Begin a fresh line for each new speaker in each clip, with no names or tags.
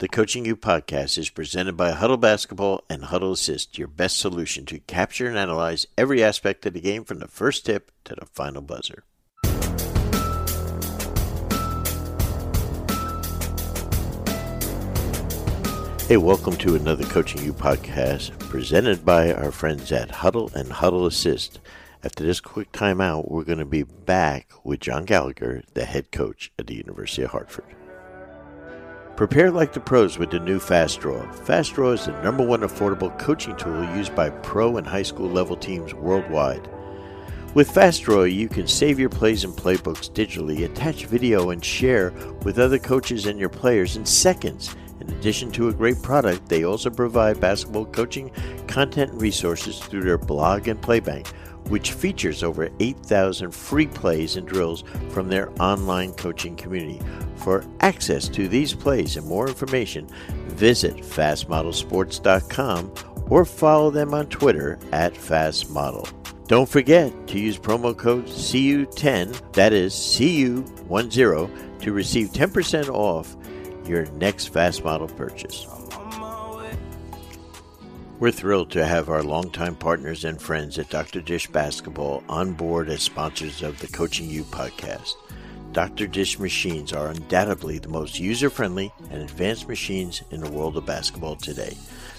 The Coaching U podcast is presented by Hudl Basketball and Hudl Assist, your best solution to capture and analyze every aspect of the game from the first tip to the final buzzer. Hey, welcome to another Coaching U podcast presented by our friends at Hudl and Hudl Assist. After this quick timeout, we're going to be back with John Gallagher, the head coach at the University of Hartford. Prepare like the pros with the new Fast Draw. Fast Draw is the number one affordable coaching tool used by pro and high school level teams worldwide. With Fast Draw, you can save your plays and playbooks digitally, attach video, and share with other coaches and your players in seconds. In addition to a great product, they also provide basketball coaching content and resources through their blog and playbank, which features over 8,000 free plays and drills from their online coaching community. For access to these plays and more information, visit fastmodelsports.com or follow them on Twitter at fastmodel. Don't forget to use promo code CU10, that is CU10, to receive 10% off your next Fast Model purchase. We're thrilled to have our longtime partners and friends at Dr. Dish Basketball on board as sponsors of the Coaching U podcast. Dr. Dish machines are undoubtedly the most user friendly and advanced machines in the world of basketball today.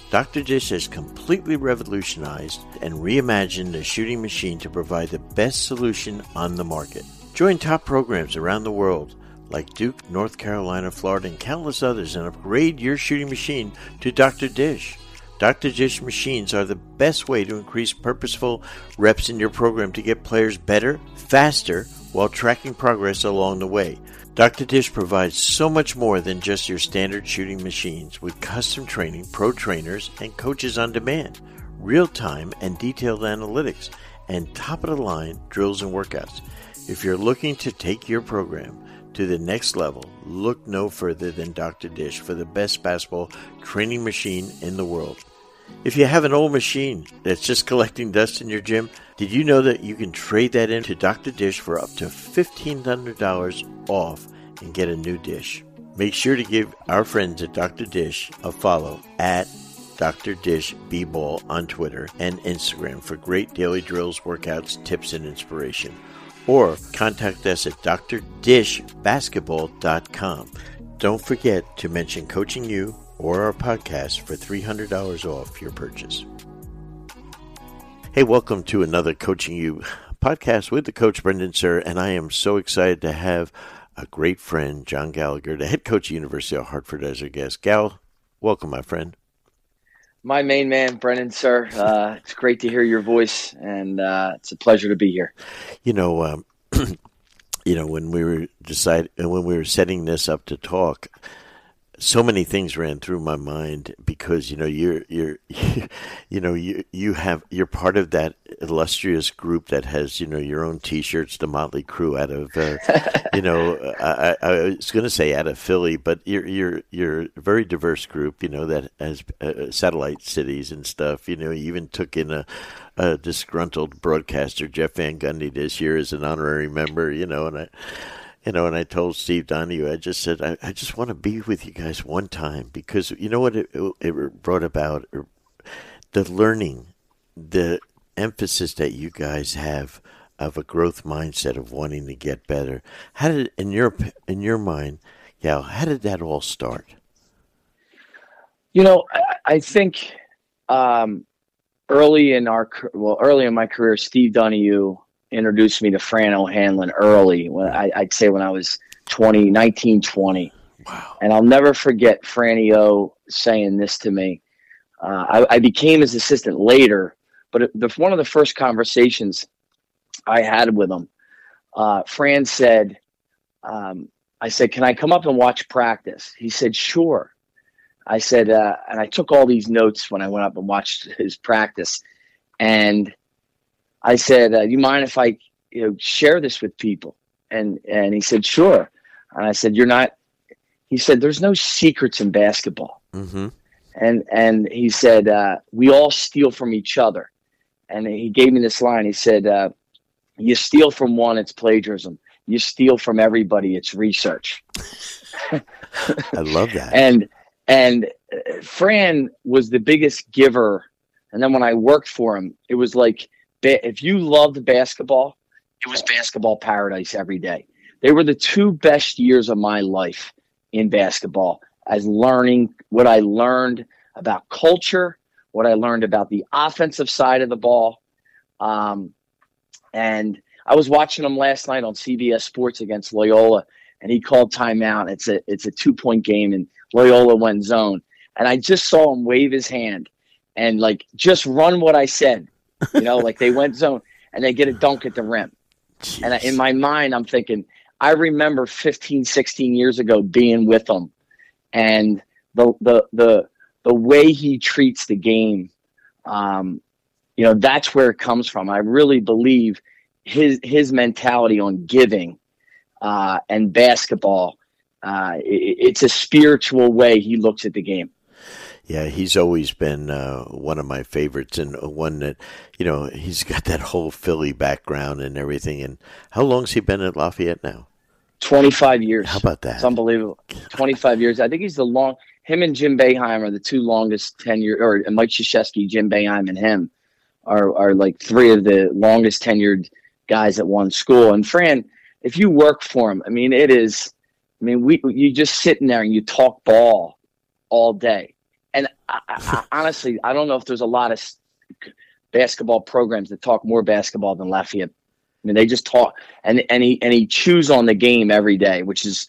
Dr. Dish has completely revolutionized and reimagined the shooting machine to provide the best solution on the market. Join top programs around the world like Duke, North Carolina, Florida, and countless others and upgrade your shooting machine to Dr. Dish. Dr. Dish machines are the best way to increase purposeful reps in your program to get players better, faster, while tracking progress along the way. Dr. Dish provides so much more than just your standard shooting machines with custom training, pro trainers, and coaches on demand, real time and detailed analytics, and top of the line drills and workouts. If you're looking to take your program to the next level, look no further than Dr. Dish for the best basketball training machine in the world. If you have an old machine that's just collecting dust in your gym, did you know that you can trade that into Dr. Dish for up to $1,500 off and get a new dish? Make sure to give our friends at Dr. Dish a follow at Dr. Dish B-Ball on Twitter and Instagram for great daily drills, workouts, tips, and inspiration. Or contact us at drdishbasketball.com. Don't forget to mention Coaching U or our podcast for $300 off your purchase. Hey, welcome to another Coaching U podcast with the coach Brendan Suhr, and I am so excited to have a great friend, John Gallagher, the head coach of University of Hartford, as our guest. Gal, welcome, my friend.
My main man, Brendan Suhr. Uh, it's great to hear your voice, and uh, it's a pleasure to be here.
You know, um, you know, when we were decide when we were setting this up to talk, so many things ran through my mind because you know you're you're you know you you have you're part of that illustrious group that has you know your own T-shirts, the Motley Crew out of uh, you know I, I was going to say out of Philly, but you're you're you're a very diverse group. You know that has uh, satellite cities and stuff. You know, you even took in a, a disgruntled broadcaster, Jeff Van Gundy, this year as an honorary member. You know, and I you know, and I told Steve Donahue, I just said, I, I just want to be with you guys one time because you know what it, it brought about? The learning, the emphasis that you guys have of a growth mindset of wanting to get better. How did, in your in your mind, Gal, how did that all start?
You know, I, I think um, early in our well, early in my career, Steve Donahue introduced me to Fran O'Hanlon early. When I, would say when I was 20, 19, 20. Wow. And I'll never forget Franny O saying this to me. Uh, I, I, became his assistant later, but it, the, one of the first conversations I had with him, uh, Fran said, um, I said, can I come up and watch practice? He said, sure. I said, uh, and I took all these notes when I went up and watched his practice. And I said, uh, "You mind if I, you know, share this with people?" And and he said, "Sure." And I said, "You're not." He said, "There's no secrets in basketball." Mm-hmm. And and he said, uh, "We all steal from each other." And he gave me this line. He said, uh, "You steal from one, it's plagiarism. You steal from everybody, it's research."
I love that.
and And uh, Fran was the biggest giver. And then when I worked for him, it was like if you loved basketball, it was basketball paradise every day. They were the two best years of my life in basketball as learning what I learned about culture, what I learned about the offensive side of the ball. Um, and I was watching them last night on CBS Sports against Loyola, and he called timeout. It's a it's a two point game, and Loyola went zone, and I just saw him wave his hand and like just run what I said, you know, like they went zone and they get a dunk at the rim. Jeez. And in my mind, I'm thinking, I remember 15, 16 years ago being with him, and the the the the way he treats the game, um, you know, that's where it comes from. I really believe his his mentality on giving uh, and basketball. Uh, it, it's a spiritual way he looks at the game.
Yeah, he's always been uh, one of my favorites, and one that you know he's got that whole Philly background and everything. And how long's he been at Lafayette now?
Twenty five years.
How about that?
It's unbelievable. Twenty five years. I think he's the long. Him and Jim Boeheim are the two longest tenure, or Mike Krzyzewski, Jim Boeheim, and him are are like three of the longest tenured guys at one school. And Fran, if you work for him, I mean, it is. I mean, we you just sitting there and you talk ball all day. And I, I, honestly, I don't know if there's a lot of basketball programs that talk more basketball than Lafayette. I mean, they just talk and and he and he chews on the game every day, which is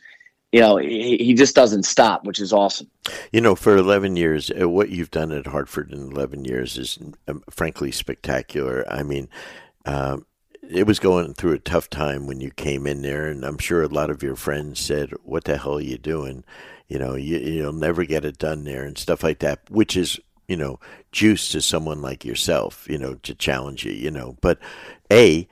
you know, he, he just doesn't stop, which is awesome.
You know, for 11 years, uh, what you've done at Hartford in 11 years is um, frankly spectacular. I mean, um, it was going through a tough time when you came in there, and I'm sure a lot of your friends said, "What the hell are you doing?" You know, you, you'll never get it done there, and stuff like that. Which is, you know, juice to someone like yourself, you know, to challenge you, you know. But a,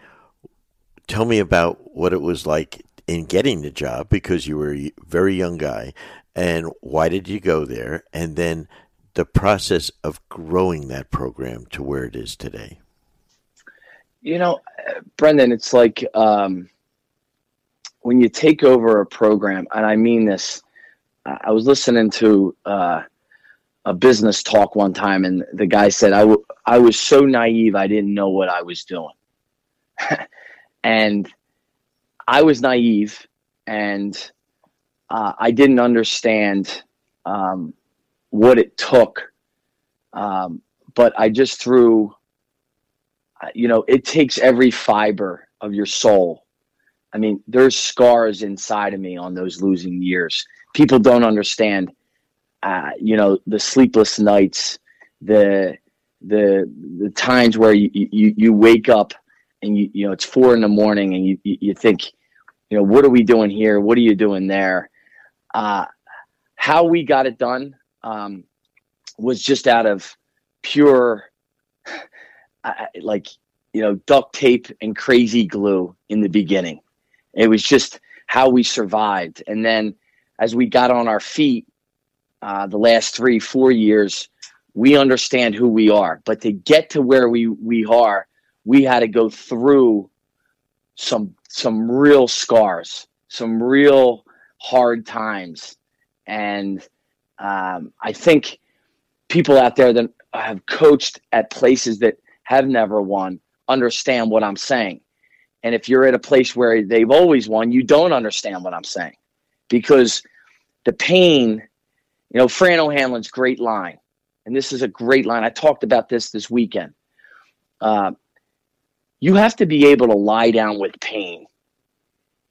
tell me about what it was like in getting the job because you were a very young guy, and why did you go there, and then the process of growing that program to where it is today.
You know, Brendan, it's like um, when you take over a program, and I mean this. I was listening to uh, a business talk one time, and the guy said, "I, was so naive, I didn't know what I was doing." and I was naive, and uh, I didn't understand um, what it took. Um, but I just threw you know, it takes every fiber of your soul. I mean, there's scars inside of me on those losing years. People don't understand, uh, you know, the sleepless nights, the the the times where you you, you wake up and you you know it's four in the morning and you you think, you know, what are we doing here? What are you doing there? Uh, how we got it done um, was just out of pure like you know duct tape and crazy glue in the beginning. It was just how we survived, and then as we got on our feet, uh, the last three four years, we understand who we are. But to get to where we we are, we had to go through some some real scars, some real hard times, and um, I think people out there that have coached at places that have never won, understand what I'm saying. And if you're at a place where they've always won, you don't understand what I'm saying because the pain, you know, Fran O'Hanlon's great line, and this is a great line. I talked about this this weekend. Uh, you have to be able to lie down with pain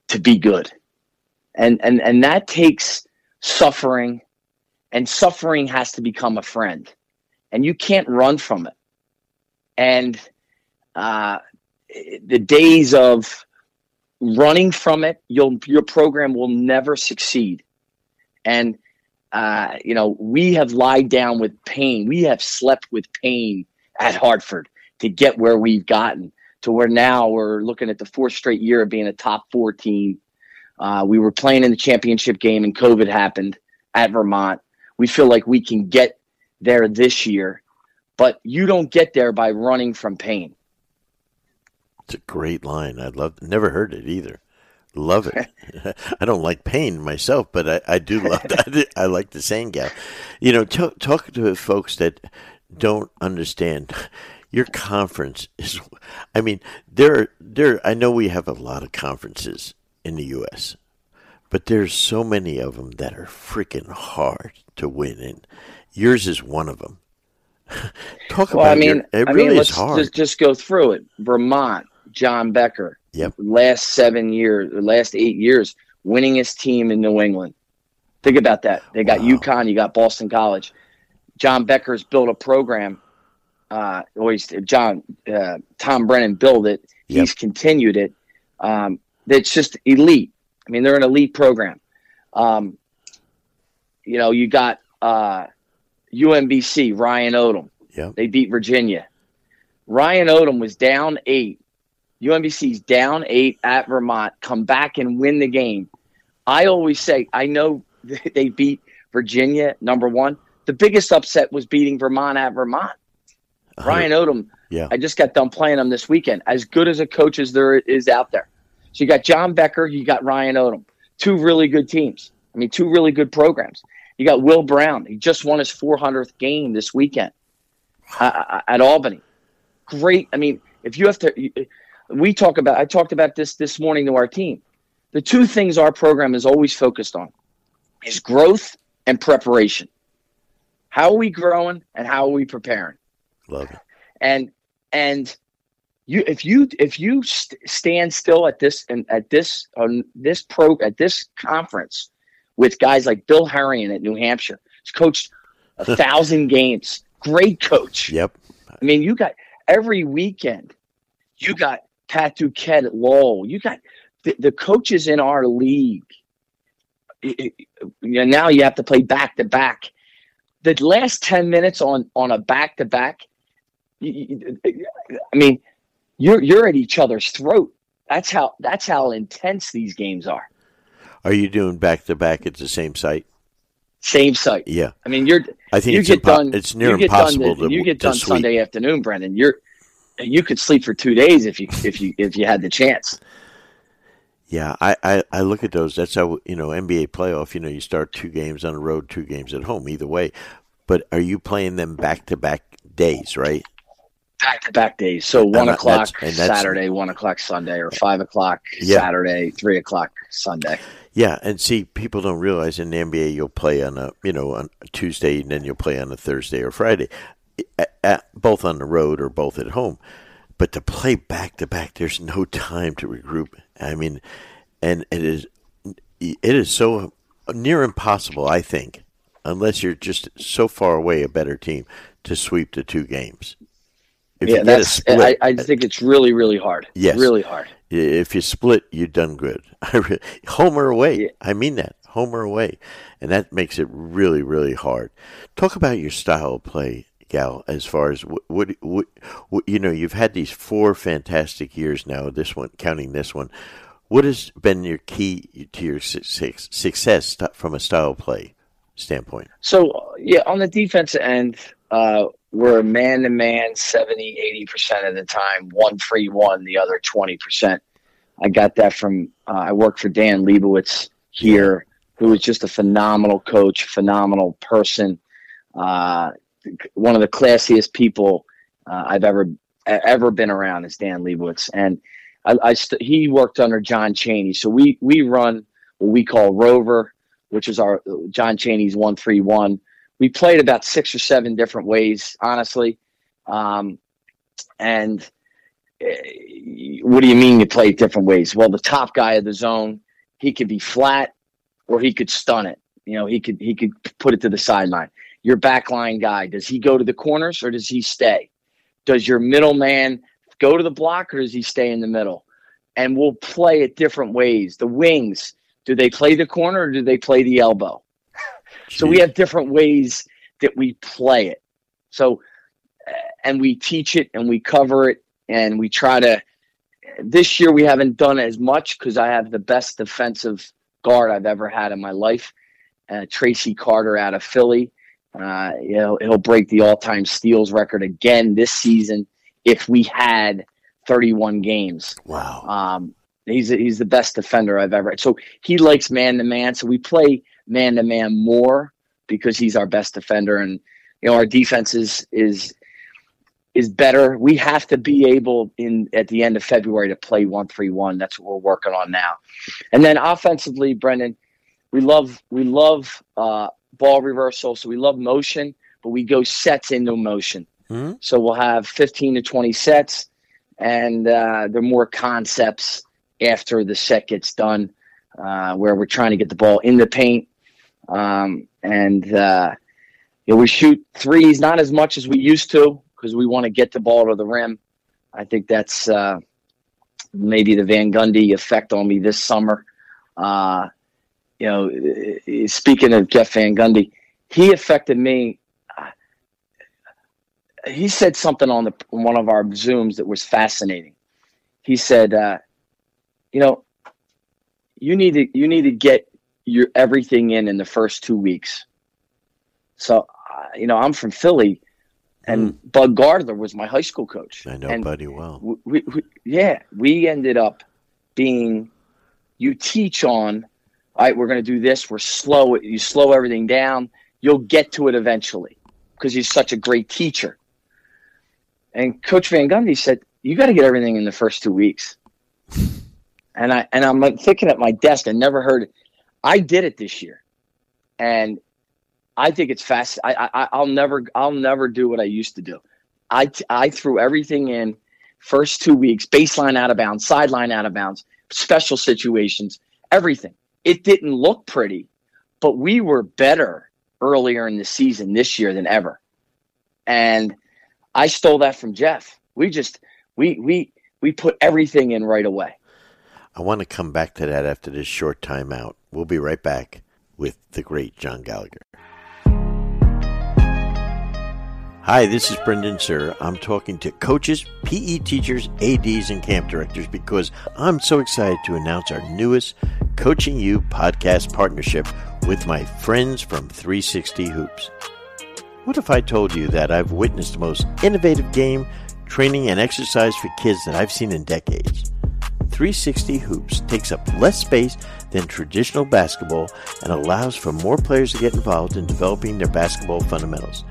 to be good, and and and that takes suffering, and suffering has to become a friend, and you can't run from it and uh, the days of running from it, you'll your program will never succeed. And uh, you know, we have lied down with pain. We have slept with pain at Hartford to get where we've gotten to where now we're looking at the fourth straight year of being a top four team. Uh, we were playing in the championship game and COVID happened at Vermont. We feel like we can get there this year but you don't get there by running from pain.
It's a great line. I love. Never heard it either. Love it. I don't like pain myself, but I, I do love that. I like the saying, gal. You know, talk, talk to folks that don't understand. Your conference is, I mean, there, there. I know we have a lot of conferences in the U.S., but there's so many of them that are freaking hard to win, and yours is one of them. Talk
well,
about
I mean,
your, it
I
really
mean,
is
let's
hard.
just just go through it. Vermont, John Becker.
Yep.
Last seven years, the last eight years, winningest team in New England. Think about that. They got
Wow.
UConn, you got Boston College. John Becker's built a program. Uh, always John uh, Tom Brennan built it.
Yep.
He's continued it. Um, that's just elite. I mean, they're an elite program. Um, you know, you got uh, UMBC, Ryan Odom.
Yep.
They beat Virginia. Ryan Odom was down eight. UMBC's down eight at Vermont. Come back and win the game. I always say, I know they beat Virginia, number one. The biggest upset was beating Vermont at Vermont. Ryan Odom,
Yeah.
I just got done playing him this weekend. As good as a coach as there is out there. So you got John Becker, you got Ryan Odom. Two really good teams. I mean, two really good programs. You got Will Brown. He just won his 400th game this weekend uh, at Albany. Great. I mean, if you have to, we talk about. I talked about this this morning to our team. The two things our program is always focused on is growth and preparation. How are we growing and how are we preparing?
Love it.
and and you if you if you st- stand still at this and at this on this pro at this conference with guys like Bill Herrion at New Hampshire, he's coached a thousand games. Great coach.
Yep.
I mean, you got every weekend. You got Pat Duquette at Lowell. You got the, the coaches in our league. It- it- you know, now you have to play back to back. The last ten minutes on on a back to back. I mean, you're you're at each other's throat. That's how that's how intense these games are.
Are you doing back to back at the same site?
Same site.
Yeah.
I mean, you're
I think
you
it's
get
impo-
done.
it's near
you get
impossible
done,
to
you get done. Sunday afternoon, Brendan. You're you could sleep for two days if you if you if you had the chance.
Yeah, I, I, I look at those. That's how you know NBA playoff. You know, you start two games on the road, two games at home. Either way, but are you playing them back to back days? Right?
Back to back days. So one
that-
o'clock
that's- and that's-
Saturday, one o'clock Sunday, or five o'clock
Yeah.
Saturday, three o'clock Sunday.
Yeah, and see, people don't realize in the NBA you'll play on a you know on a Tuesday and then you'll play on a Thursday or Friday, at, at, both on the road or both at home. But to play back to back, there's no time to regroup. I mean, and it is it is so near impossible, I think, unless you're just so far away a better team to sweep the two games. If
yeah, that's.
split,
I, I think it's really, really hard.
Yes.
really hard.
if you split, you've done good. Home or away.
Yeah.
I mean that. Home or away. And that makes it really, really hard. Talk about your style of play, Gal, as far as what, what, what, you know, you've had these four fantastic years now, this one, counting this one. What has been your key to your su- su- success from a style play standpoint?
So yeah, on the defense end, uh, we're man to man 70, 80% of the time, one free one, the other 20%. I got that from, uh, I worked for Dan Leibovitz here, who was just a phenomenal coach, phenomenal person, uh, one of the classiest people uh, I've ever ever been around is Dan Leibovitz. And I, I st- he worked under John Cheney. So we, we run what we call Rover, which is our John Cheney's one three one. We played about six or seven different ways, honestly. Um, and eh, what do you mean you play different ways? Well, the top guy of the zone, he could be flat or he could stun it. You know, he could he could put it to the sideline. Your backline guy, does he go to the corners or does he stay? Does your middleman go to the block or does he stay in the middle? And we'll play it different ways. The wings, do they play the corner or do they play the elbow? So we have different ways that we play it. So, uh, and we teach it and we cover it and we try to. This year we haven't done as much because I have the best defensive guard I've ever had in my life, uh, Tracy Carter out of Philly. Uh, you know, he'll break the all-time steals record again this season if we had 31 games.
Wow.
Um, He's a, he's the best defender I've ever. So he likes man to man. So we play man to man more because he's our best defender, and you know our defense is is is better. We have to be able in at the end of February to play one three one. That's what we're working on now. And then offensively, Brendan, we love we love uh, ball reversal. So we love motion, but we go sets into motion. Mm-hmm. So we'll have fifteen to twenty sets, and uh, they're more concepts after the set gets done, uh, where we're trying to get the ball in the paint. Um, and uh, you know, we shoot threes not as much as we used to because we want to get the ball to the rim. I think that's uh, maybe the Van Gundy effect on me this summer. Uh, you know, speaking of Jeff Van Gundy, he affected me. He said something on the one of our zooms that was fascinating. He said, uh, "You know, you need to you need to get your everything in in the first two weeks." So, uh, you know, I'm from Philly and mm. Bud Gardner was my high school coach.
I know
and
Buddy well.
We, we, yeah, we ended up being. You teach on, all right. We're going to do this. We're slow. You slow everything down. You'll get to it eventually, because he's such a great teacher. And Coach Van Gundy said, "You got to get everything in the first two weeks." And I and I'm like thinking at my desk. I never heard it. I did it this year, and I think it's fast. I, I I'll never I'll never do what I used to do. I I threw everything in first two weeks, baseline out of bounds, sideline out of bounds, special situations, everything. It didn't look pretty, but we were better earlier in the season this year than ever. And I stole that from Jeff. We just we we we put everything in right away.
I want to come back to that after this short timeout. We'll be right back with the great John Gallagher. Hi, this is Brendan Suhr. I'm talking to coaches, PE teachers, ADs, and camp directors because I'm so excited to announce our newest Coaching U podcast partnership with my friends from 360 Hoops. What if I told you that I've witnessed the most innovative game, training, and exercise for kids that I've seen in decades? 360 Hoops takes up less space than traditional basketball and allows for more players to get involved in developing their basketball fundamentals.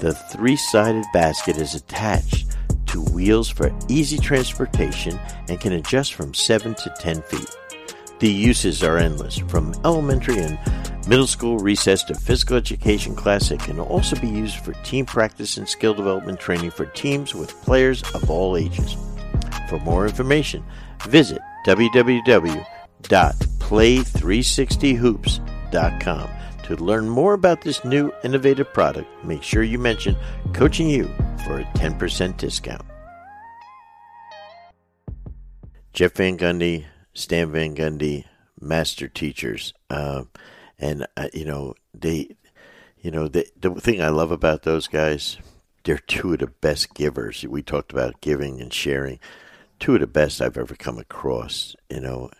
The three sided basket is attached to wheels for easy transportation and can adjust from 7 to 10 feet. The uses are endless, from elementary and middle school recess to physical education class. It can also be used for team practice and skill development training for teams with players of all ages. For more information, visit www.play360hoops.com. To learn more about this new innovative product, make sure you mention Coaching U for a 10% discount. Jeff Van Gundy, Stan Van Gundy, master teachers, uh, and uh, you know they, you know the the thing I love about those guys, they're two of the best givers. We talked about giving and sharing, two of the best I've ever come across. You know,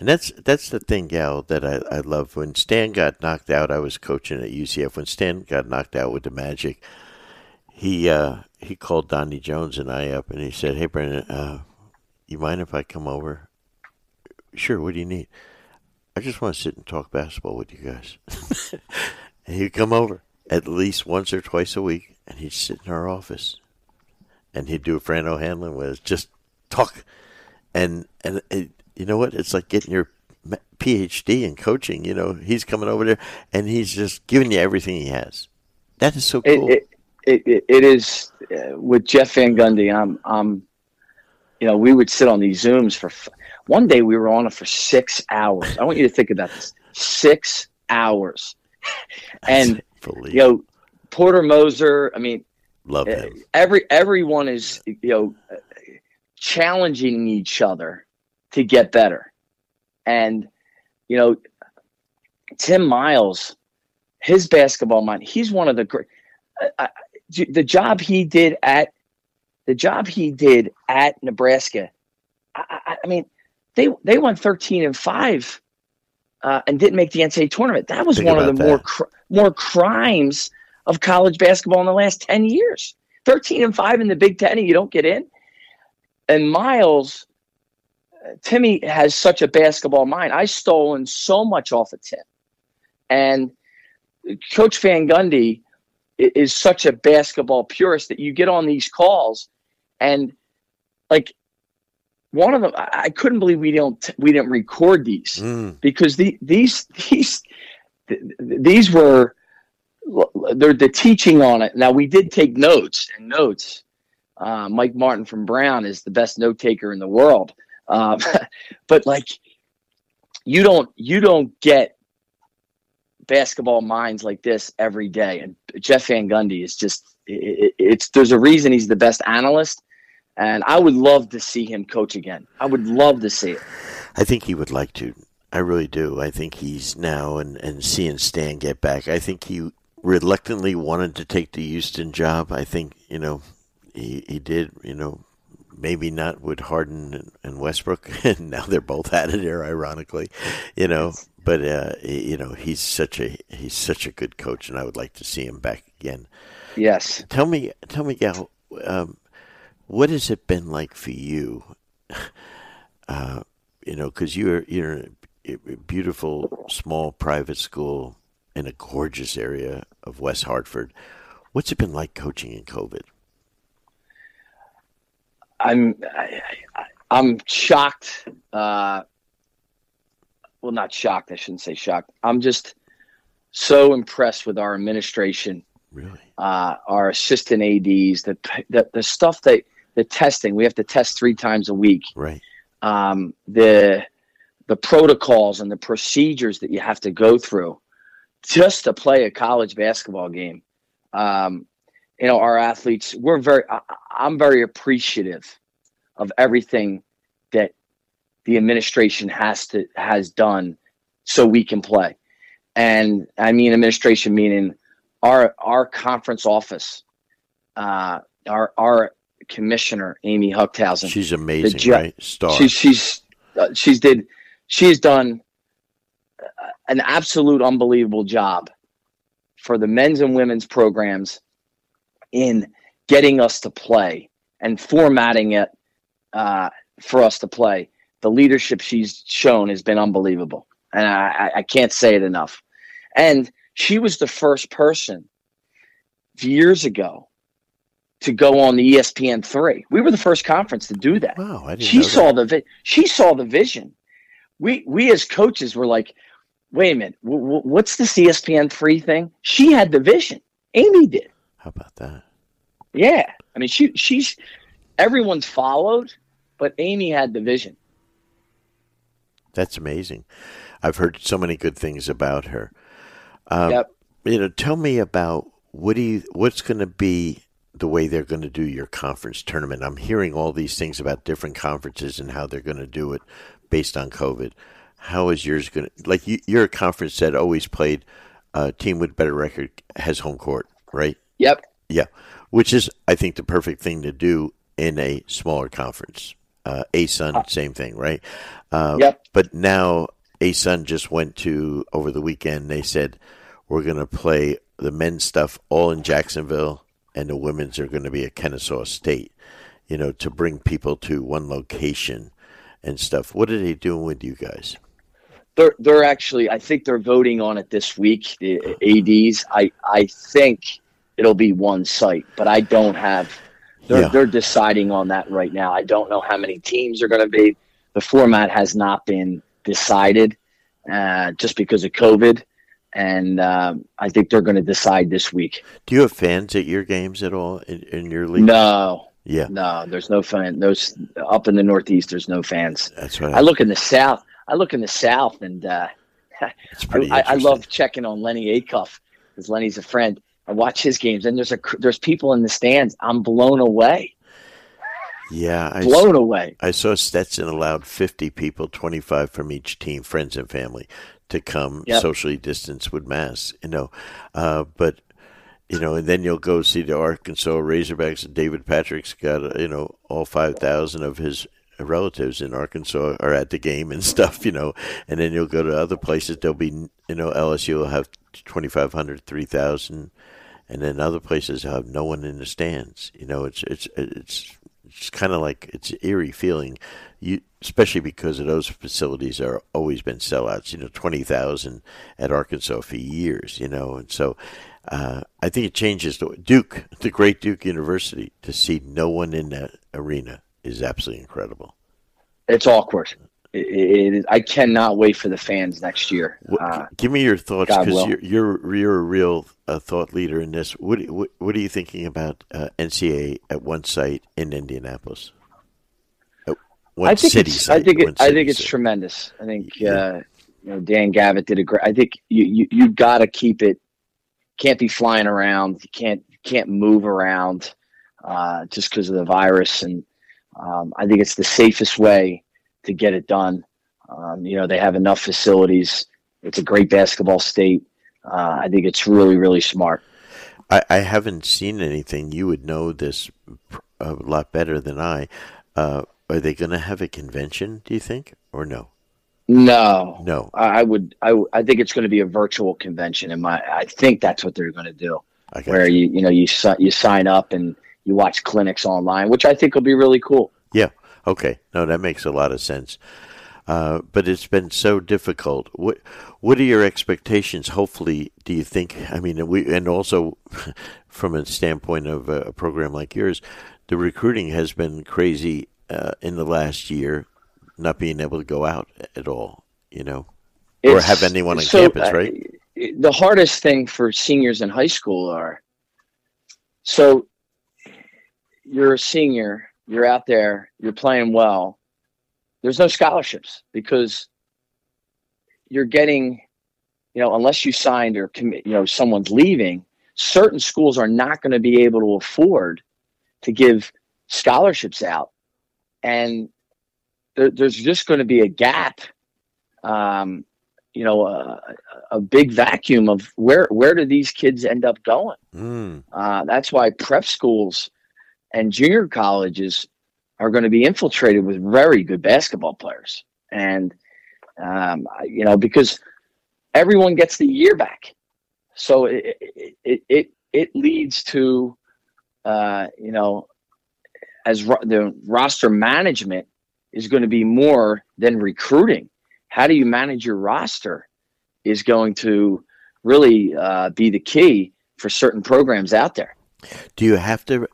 and that's that's the thing, Gal, that I, I love. When Stan got knocked out, I was coaching at UCF. When Stan got knocked out with the Magic, he uh, he called Donnie Jones and I up, and he said, "Hey, Brendan, uh, you mind if I come over?" Sure. What do you need? I just want to sit and talk basketball with you guys. and he'd come over at least once or twice a week, and he'd sit in our office, and he'd do a Fran O'Hanlon with us, just talk, and and it, you know what? It's like getting your PhD in coaching. You know, he's coming over there and he's just giving you everything he has. That is so cool.
It, it, it, it is uh, with Jeff Van Gundy. I'm, I'm, you know, we would sit on these Zooms for. One day we were on it for six hours. I want you to think about this: six hours, and you know, Porter Moser. I mean,
love uh, him.
Every everyone is you know challenging each other to get better. And, you know, Tim Miles, his basketball mind, he's one of the great. The job he did at the job he did at Nebraska. I, I, I mean, they they won thirteen and five, uh, and didn't make the NCAA tournament. That was Think one of the that. more cr- more crimes of college basketball in the last ten years. Thirteen and five in the Big Ten, and you don't get in. And Miles Timmy has such a basketball mind. I stolen so much off of Tim, and Coach Van Gundy is such a basketball purist that you get on these calls, and like one of them, I couldn't believe we don't we didn't record these mm. because the these these these were they're the teaching on it. Now we did take notes and notes. Uh, Mike Martin from Brown is the best note taker in the world, um, but like you don't you don't get basketball minds like this every day. And Jeff Van Gundy is just it, it's there's a reason he's the best analyst. And I would love to see him coach again. I would love to see it.
I think he would like to. I really do. I think he's now and, and seeing Stan get back. I think he reluctantly wanted to take the Houston job. I think, you know, he, he did, you know, maybe not with Harden and, Westbrook, and now they're both out of there, ironically, you know. But uh, you know, he's such a he's such a good coach, and I would like to see him back again.
Yes.
Tell me, tell me, Gal, um, what has it been like for you? Uh, you know, because you're you're a beautiful small private school in a gorgeous area of West Hartford. What's it been like coaching in COVID?
I'm I, am shocked. Uh, well, not shocked. I shouldn't say shocked. I'm just so impressed with our administration.
Really,
uh, our assistant ads, the, the the stuff that the testing. We have to test three times a week.
Right.
Um, the the protocols and the procedures that you have to go through just to play a college basketball game. Um, you know, our athletes, we're very, I, I'm very appreciative of everything that the administration has to, has done so we can play. And I mean, administration meaning our, our conference office, uh, our, our commissioner, Amy Huchthausen.
She's amazing, ju- right? Star.
She, she's, uh, she's did, she's done an absolute unbelievable job for the men's and women's programs in getting us to play and formatting it uh, for us to play. The leadership she's shown has been unbelievable, and I, I can't say it enough. And she was the first person years ago to go on the ESPN three. We were the first conference to do that.
Wow, I
didn't she
saw
that. the vi- she saw the vision. We we as coaches were like, wait a minute, w- w- what's the ESPN three thing? She had the vision. Amy did.
How about that?
Yeah, I mean, she she's everyone's followed, but Amy had the vision.
That's amazing. I've heard so many good things about her.
Um, yep.
You know, tell me about what do you, what's going to be the way they're going to do your conference tournament. I'm hearing all these things about different conferences and how they're going to do it based on COVID. How is yours going to like you're a conference that always played a team with better record has home court, right?
Yep.
Yeah, which is I think the perfect thing to do in a smaller conference. Uh, ASUN, uh, same thing, right?
Uh, yep.
But now ASUN just went to over the weekend. They said we're going to play the men's stuff all in Jacksonville, and the women's are going to be at Kennesaw State. You know, to bring people to one location and stuff. What are they doing with you guys?
They're they're actually. I think they're voting on it this week. The ads. I I think it'll be one site, but I don't have. They're yeah. they're deciding on that right now. I don't know how many teams are going to be. The format has not been decided, uh, just because of COVID, and um, I think they're going to decide this week.
Do you have fans at your games at all in, in your league?
No,
yeah.
No, there's no fan. Those up in the Northeast, there's no fans.
That's right.
I look in the South. I look in the South, and uh, I, I, love checking on Lenny Acuff because Lenny's a friend. I watch his games, and there's a there's people in the stands. I'm blown away.
Yeah,
I blown away.
I saw Stetson allowed 50 people, 25 from each team, friends and family, to come yep. socially distanced with masks. You know, uh, but you know, and then you'll go see the Arkansas Razorbacks. David Patrick's got, you know, all 5,000 of his relatives in Arkansas are at the game and stuff, you know, and then you'll go to other places. There'll be, you know, LSU will have 2,500, 3,000, and then other places have no one in the stands. You know, it's, it's, it's, it's kind of like it's an eerie feeling. You, especially because of those facilities are always been sellouts. You know, twenty thousand at Arkansas for years. You know, and so uh, I think it changes the Duke, the great Duke University, to see no one in that arena is absolutely incredible.
It's awkward. It, it, I cannot wait for the fans next year.
Uh, Give me your thoughts because you're, you're you're a real uh, thought leader in this. What what, what are you thinking about uh, NCAA at one site in Indianapolis?
One I think city it's, I think it, I think it's tremendous. I think yeah. uh, you know Dan Gavitt did a great. I think you you, you got to keep it. Can't be flying around. You can't can't move around uh, just because of the virus. And um, I think it's the safest way to get it done. Um, you know they have enough facilities. It's a great basketball state. Uh, I think it's really really smart.
I, I haven't seen anything. You would know this a lot better than I. Uh, are they going to have a convention? Do you think, or no?
No,
no.
I would. I, I think it's going to be a virtual convention, and my I think that's what they're going to do. Where you. you you know you you sign up and you watch clinics online, which I think will be really cool.
Yeah. Okay. No, that makes a lot of sense. Uh, but it's been so difficult. What What are your expectations? Hopefully, do you think? I mean, we and also from a standpoint of a program like yours, the recruiting has been crazy uh, in the last year not being able to go out at all, you know, or have anyone on so, campus, right?
Uh, the hardest thing for seniors in high school are so you're a senior, you're out there, you're playing well. There's no scholarships because you're getting, you know, unless you signed or commit, you know, someone's leaving, certain schools are not going to be able to afford to give scholarships out and there, there's just going to be a gap um, you know a, a, big vacuum of where where do these kids end up going? Mm. uh, that's why prep schools and junior colleges are going to be infiltrated with very good basketball players. And um, you know because everyone gets the year back. So it it it, it leads to uh, you know as ro- the roster management is going to be more than recruiting. How do you manage your roster is going to really uh, be the key for certain programs out there.
Do you have to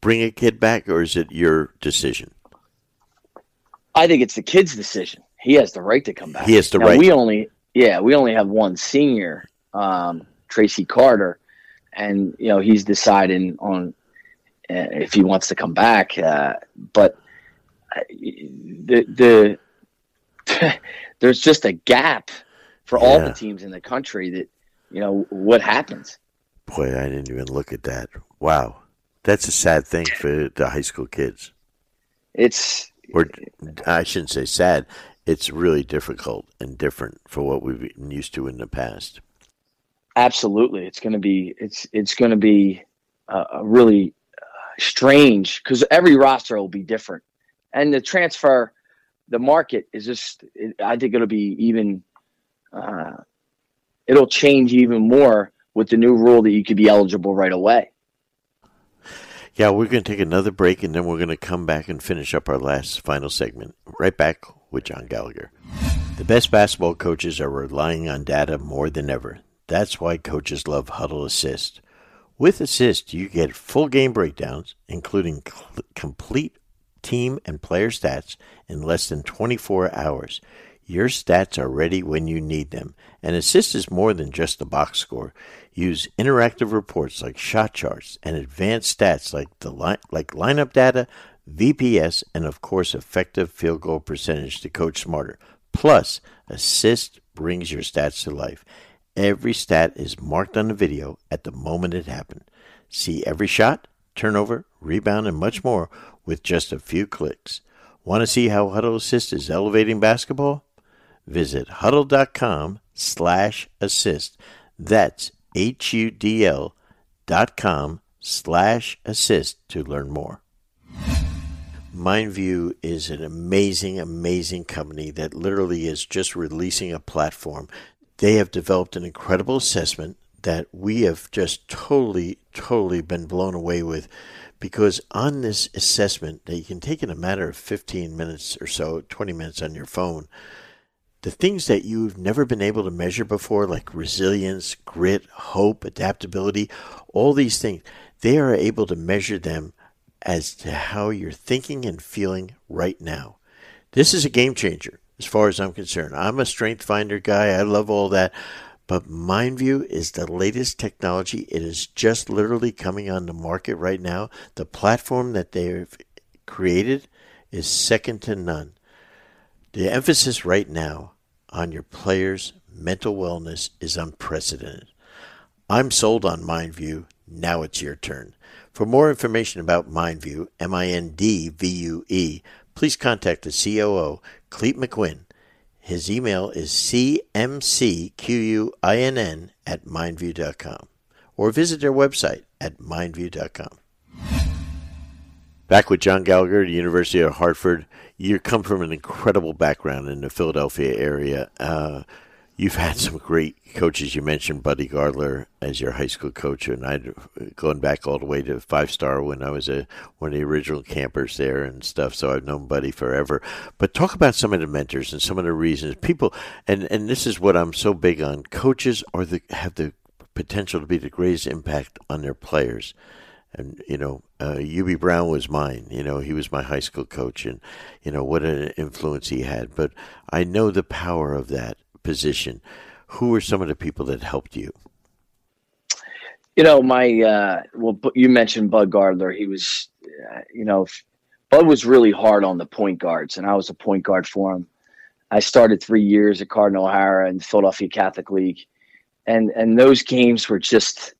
bring a kid back, or is it your decision?
I think it's the kid's decision. He has the right to come back.
He has the
now,
right.
We only, yeah, we only have one senior, um, Tracy Carter, and you know he's deciding on if he wants to come back. Uh, but uh, the the there's just a gap for yeah. all the teams in the country that you know what happens.
Boy, I didn't even look at that. Wow, that's a sad thing for the high school kids.
It's
or I shouldn't say sad. It's really difficult and different for what we've been used to in the past.
Absolutely, it's going to be it's it's going to be a, a really strange because every roster will be different, and the transfer, the market is just. I think it'll be even. Uh, it'll change even more with the new rule that you could be eligible right away.
Yeah, we're going to take another break and then we're going to come back and finish up our last final segment. Right back with John Gallagher. The best basketball coaches are relying on data more than ever. That's why coaches love Hudl Assist. With Assist, you get full game breakdowns, including cl- complete team and player stats in less than 24 hours. Your stats are ready when you need them, and Assist is more than just a box score. Use interactive reports like shot charts and advanced stats like the li- like lineup data, VPS, and of course effective field goal percentage to coach smarter. Plus, Assist brings your stats to life. Every stat is marked on the video at the moment it happened. See every shot, turnover, rebound, and much more with just a few clicks. Want to see how Hudl Assist is elevating basketball? Visit hudl.com slash assist. That's H-U-D-L dot com slash assist to learn more. MindView is an amazing, amazing company that literally is just releasing a platform they have developed an incredible assessment that we have just totally, totally been blown away with because on this assessment that you can take in a matter of 15 minutes or so, 20 minutes on your phone, the things that you've never been able to measure before, like resilience, grit, hope, adaptability, all these things, they are able to measure them as to how you're thinking and feeling right now. This is a game changer as far as I'm concerned. I'm a strength finder guy. I love all that. But MindVue is the latest technology. It is just literally coming on the market right now. The platform that they've created is second to none. The emphasis right now on your players' mental wellness is unprecedented. I'm sold on MindVue. Now it's your turn. For more information about MindVue, M I N D V U E, please contact the COO, Clete McQuinn. His email is cmcquinn at mindvue.com or visit their website at mindvue.com. Back with John Gallagher, the University of Hartford. You come from an incredible background in the Philadelphia area. Uh, you've had some great coaches. You mentioned Buddy Gardler as your high school coach, and I'd gone back all the way to five star when I was a one of the original campers there and stuff. So I've known Buddy forever. But talk about some of the mentors and some of the reasons people. And and this is what I'm so big on. Coaches are the have the potential to be the greatest impact on their players. And you know, uh, Hubie Brown was mine. You know, he was my high school coach, and you know what an influence he had. But I know the power of that position, who were some of the people that helped you?
You know, my uh, well, you mentioned Bud Gardler. He was, uh, you know, Bud was really hard on the point guards, and I was a point guard for him. I started three years at Cardinal O'Hara and Philadelphia Catholic League, and and those games were just,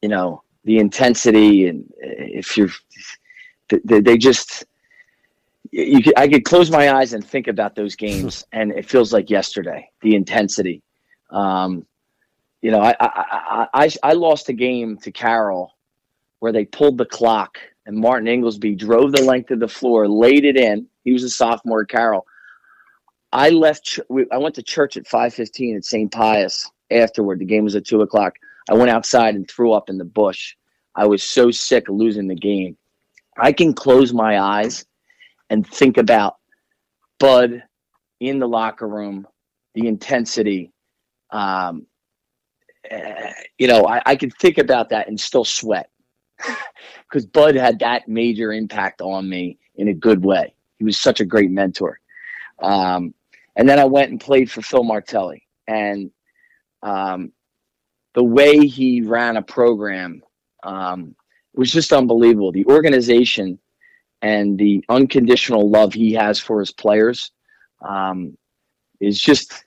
you know, the intensity and if you're, they, they just you could, I could close my eyes and think about those games, and it feels like yesterday. The intensity. Um, you know, I, I I I lost a game to Carroll where they pulled the clock, and Martin Ingelsby drove the length of the floor, laid it in. He was a sophomore at Carroll. I left. I went to church at five fifteen at St. Pius. Afterward, the game was at two o'clock. I went outside and threw up in the bush. I was so sick of losing the game. I can close my eyes and think about Bud in the locker room, the intensity. Um, uh, you know, I, I could think about that and still sweat because Bud had that major impact on me in a good way. He was such a great mentor. Um, and then I went and played for Phil Martelli, and um, the way he ran a program um, was just unbelievable. The organization and the unconditional love he has for his players um, is just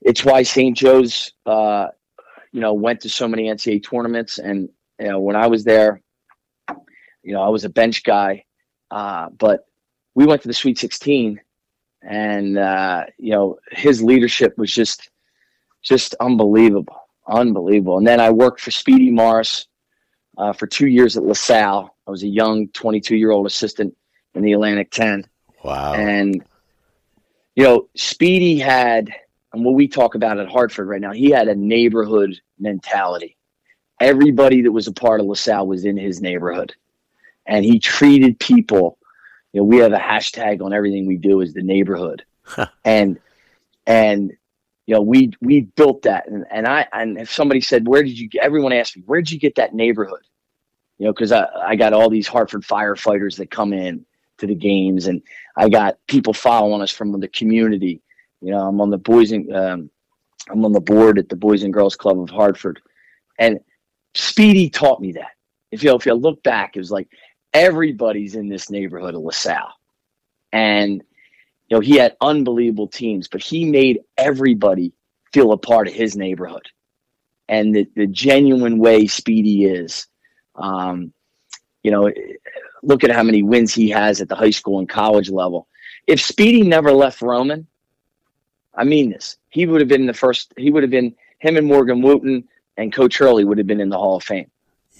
it's why St. Joe's uh, you know went to so many NCAA tournaments and you know when I was there you know I was a bench guy uh, but we went to the Sweet 16 and uh, you know his leadership was just just unbelievable unbelievable and then I worked for Speedy Morris uh, for two years at LaSalle. I was a young 22 year old assistant in the Atlantic 10.
Wow.
And, you know, Speedy had, and what we talk about at Hartford right now, he had a neighborhood mentality. Everybody that was a part of LaSalle was in his neighborhood. And he treated people, you know, we have a hashtag on everything we do is the neighborhood. and, and, you know, we we built that, and, and I and if somebody said, "Where did you?" get Everyone asked me, "Where did you get that neighborhood?" You know, because I I got all these Hartford firefighters that come in to the games, and I got people following us from the community. You know, I'm on the boys and um, I'm on the board at the Boys and Girls Club of Hartford, and Speedy taught me that. If you if you look back, it was like everybody's in this neighborhood of LaSalle, and you know, he had unbelievable teams, but he made everybody feel a part of his neighborhood. And the, the genuine way Speedy is, um, you know, look at how many wins he has at the high school and college level. If Speedy never left Roman, I mean this, he would have been the first, he would have been, him and Morgan Wootten and Coach Hurley would have been in the Hall of Fame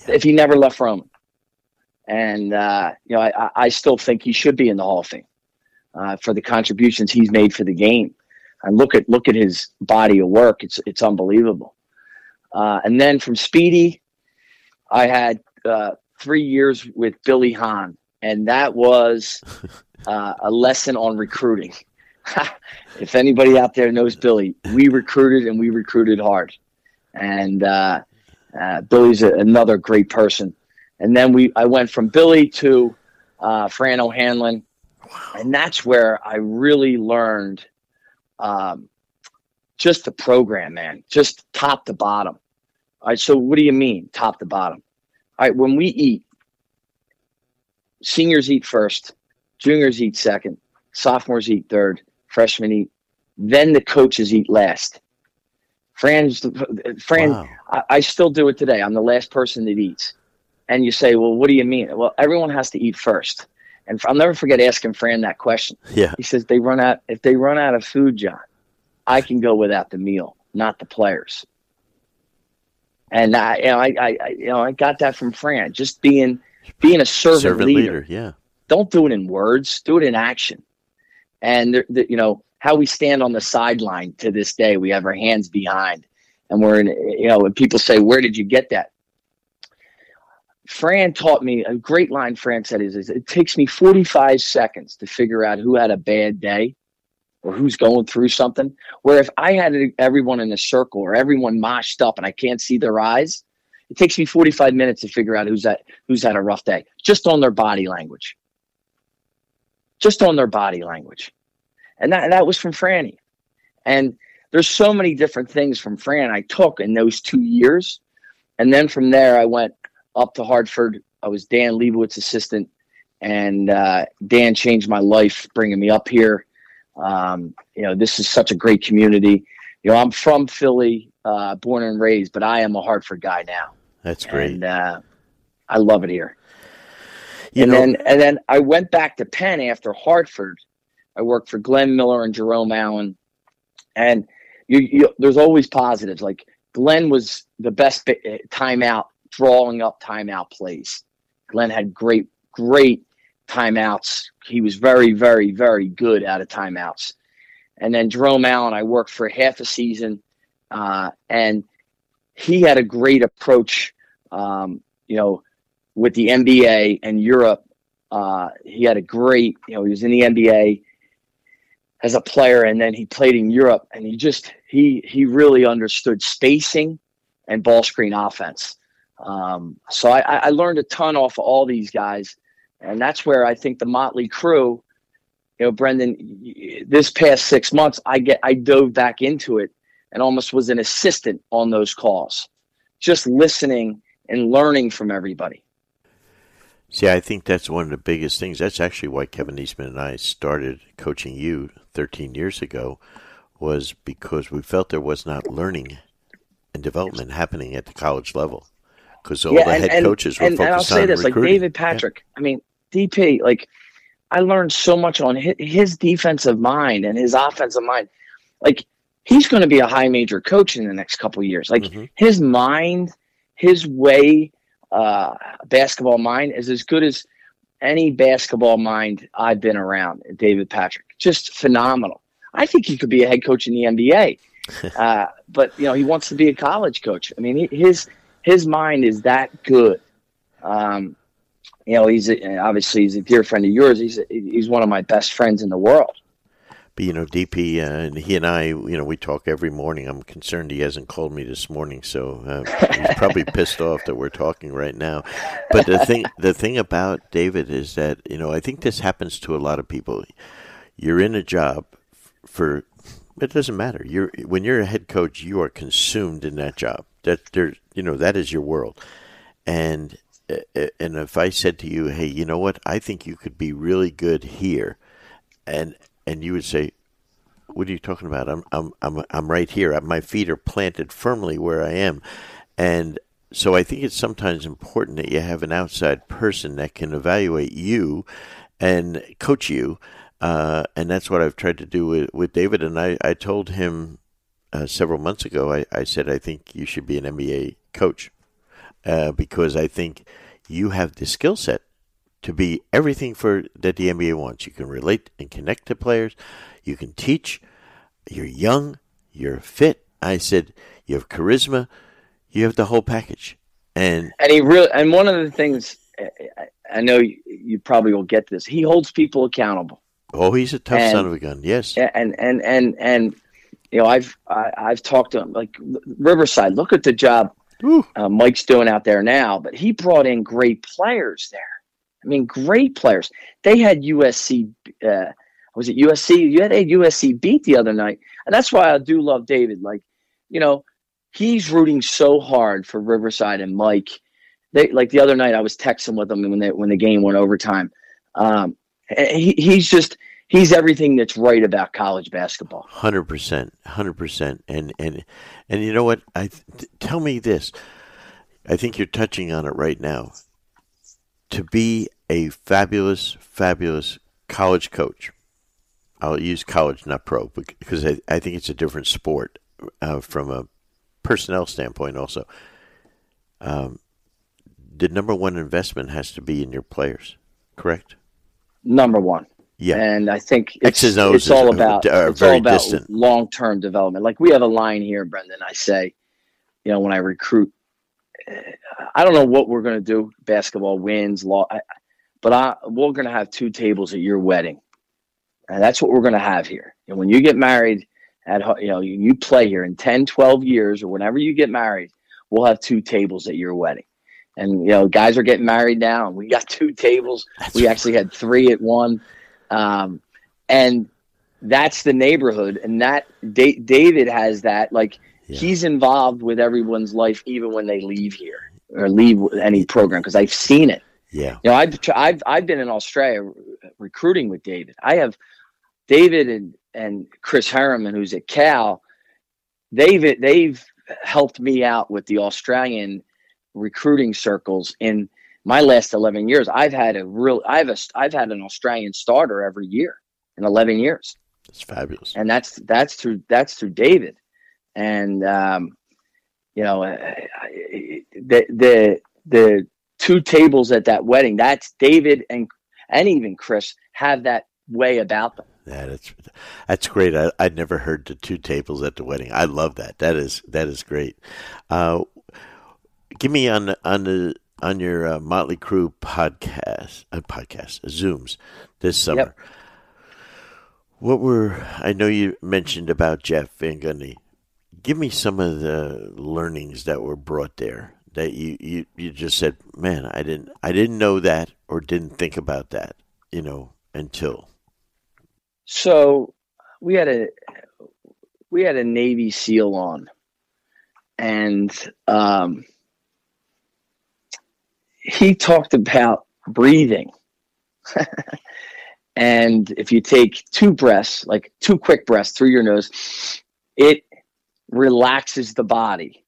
yeah. if he never left Roman. And, uh, you know, I, I still think he should be in the Hall of Fame uh, for the contributions he's made for the game. And look at look at his body of work; it's it's unbelievable. Uh, and then from Speedy, I had uh, three years with Billy Hahn, and that was uh, a lesson on recruiting. if anybody out there knows Billy, we recruited and we recruited hard. And uh, uh, Billy's a, another great person. And then we, I went from Billy to uh, Fran O'Hanlon, and that's where I really learned um, just the program, man, just top to bottom. All right, so what do you mean, top to bottom? All right, when we eat, seniors eat first, juniors eat second, sophomores eat third, freshmen eat, then the coaches eat last. Fran's, Fran, wow. I, I still do it today. I'm the last person that eats. And you say, well, what do you mean? Well, everyone has to eat first. And I'll never forget asking Fran that question.
Yeah.
He says they run out if they run out of food, John, I can go without the meal, not the players. And I, you know, I, I, you know, I got that from Fran. Just being, being a servant, servant leader. leader.
Yeah.
Don't do it in words. Do it in action. And the, the, you know how we stand on the sideline to this day. We have our hands behind, and we're in. You know, when people say, "Where did you get that?" Fran taught me a great line. Fran said is, is it takes me 45 seconds to figure out who had a bad day or who's going through something. Where if I had everyone in a circle or everyone moshed up and I can't see their eyes, it takes me 45 minutes to figure out who's at who's had a rough day just on their body language. Just on their body language. And that that was from Franny. And there's so many different things from Fran I took in those two years. And then from there I went up to Hartford. I was Dan Leibovitz assistant, and uh, Dan changed my life, bringing me up here. Um, you know, this is such a great community. You know, I'm from Philly, uh, born and raised, but I am a Hartford guy now.
That's great.
And uh, I love it here. You and know, then and then I went back to Penn after Hartford. I worked for Glenn Miller and Jerome Allen, and you, you, there's always positives. Like Glenn was the best timeout drawing up timeout plays. Glenn had great, great timeouts. He was very, very, very good out of timeouts. And then Jerome Allen, I worked for half a season, uh, and he had a great approach, um, you know, with the NBA and Europe. Uh, he had a great, you know, he was in the NBA as a player, and then he played in Europe, and he just he he really understood spacing and ball screen offense. Um, so I, I, learned a ton off of all these guys, and that's where I think the Motley Crew, you know, Brendan, this past six months, I get I dove back into it and almost was an assistant on those calls, just listening and learning from everybody.
See, I think that's one of the biggest things. That's actually why Kevin Eastman and I started Coaching U 13 years ago, was because we felt there was not learning and development happening at the college level because all yeah, the and, head and, coaches were
and,
focused
and I'll say this,
recruiting.
like David Patrick. Yeah. I mean, DP. Like, I learned so much on his, his defensive mind and his offensive mind. Like, he's going to be a high major coach in the next couple years. Like, mm-hmm. his mind, his way, uh, basketball mind is as good as any basketball mind I've been around. David Patrick, just phenomenal. I think he could be a head coach in the NBA. uh, but you know, he wants to be a college coach. I mean, his his mind is that good. Um, you know, he's a, obviously he's a dear friend of yours. He's a, he's one of my best friends in the world.
But you know, DP uh, and he and I, you know, we talk every morning. I'm concerned he hasn't called me this morning, so uh, he's probably pissed off that we're talking right now. But the thing, the thing about David is that you know, I think this happens to a lot of people. You're in a job for it doesn't matter. You're when you're a head coach, you are consumed in that job. That there, you know, that is your world. And and if I said to you, "Hey, you know what? I think you could be really good here," and and you would say, "What are you talking about? I'm I'm I'm I'm right here. My feet are planted firmly where I am," and so I think it's sometimes important that you have an outside person that can evaluate you and coach you uh, and that's what I've tried to do with, with David. And I, I told him uh, several months ago, I, I said, I think you should be an NBA coach uh, because I think you have the skill set to be everything for that the NBA wants. You can relate and connect to players. You can teach. You're young. You're fit. I said, you have charisma. You have the whole package, and
and he really and one of the things I know you probably will get this. He holds people accountable.
Oh, he's a tough and, son of a gun. Yes,
and and and and you know, I've I, have i have talked to him like Riverside. Look at the job uh, Mike's doing out there now, but he brought in great players there. I mean, great players. They had USC. Uh, was it USC? You had a USC beat the other night, and that's why I do love David. Like, you know, he's rooting so hard for Riverside and Mike. They like the other night I was texting with him when they, when the game went overtime. Um, he, he's just he's everything that's right about college basketball.
Hundred percent, hundred percent. And and and you know what? I tell me this. I think you're touching on it right now. To be a fabulous, fabulous college coach. I'll use college, not pro, because I, I think it's a different sport uh, from a personnel standpoint. Also, um, the number one investment has to be in your players. Correct.
Number one.
Yeah.
And I think it's, it's all about it's all about long term development. Like we have a line here, Brendan. I say, you know, when I recruit, eh, I don't know what we're going to do. Basketball wins, law, I, but I, we're going to have two tables at your wedding, and that's what we're going to have here. And when you get married, at you know you, you play here in 10, 12 years or whenever you get married, we'll have two tables at your wedding. And you know, guys are getting married now, and we got two tables. That's we actually had three at one um, and that's the neighborhood. And that da- David has that. Like yeah. he's involved with everyone's life, even when they leave here or leave any program, because I've seen it.
Yeah.
You know, I've, I've, I've been in Australia recruiting with David. I have David and, and Chris Harriman, who's at Cal. They've, they've helped me out with the Australian recruiting circles in – my last 11 years, I've had a real, I've a, I've had an Australian starter every year in 11 years.
It's fabulous.
And that's, that's through, that's through David. And, um, you know, the, the, the two tables at that wedding, that's David and, and even Chris have that way about them.
Yeah, that's that's great. I, I'd never heard the two tables at the wedding. I love that. That is that is great. Uh, give me on on the on your uh, Motley Crue podcast, uh, podcast, uh, Zooms this summer. Yep. What were I know you mentioned about Jeff Van Gundy. Give me some of the learnings that were brought there that you, you, you just said, man, I didn't I didn't know that or didn't think about that, you know, until.
So we had a we had a Navy SEAL on, and um, he talked about breathing. and if you take two breaths, like two quick breaths through your nose, it relaxes the body.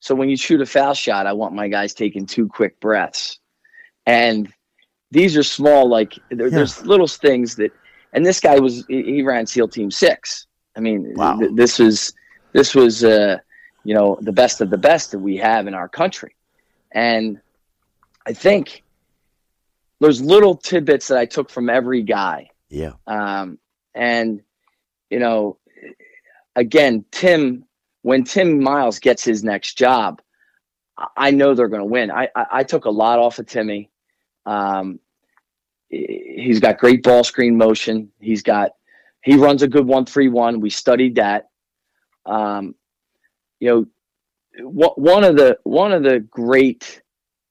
So when you shoot a foul shot, I want my guys taking two quick breaths. And these are small, like there, yeah. there's little things that, and this guy was, he ran SEAL Team Six. I mean, wow. th- this was, this was, uh, you know, the best of the best that we have in our country. And I think there's little tidbits that I took from every guy.
Yeah.
Um, and you know, again, Tim, when Tim Miles gets his next job, I know they're going to win. I, I, I took a lot off of Timmy. Um, he's got great ball screen motion. He's got he runs a good one three one. We studied that. Um, you know, one of the one of the great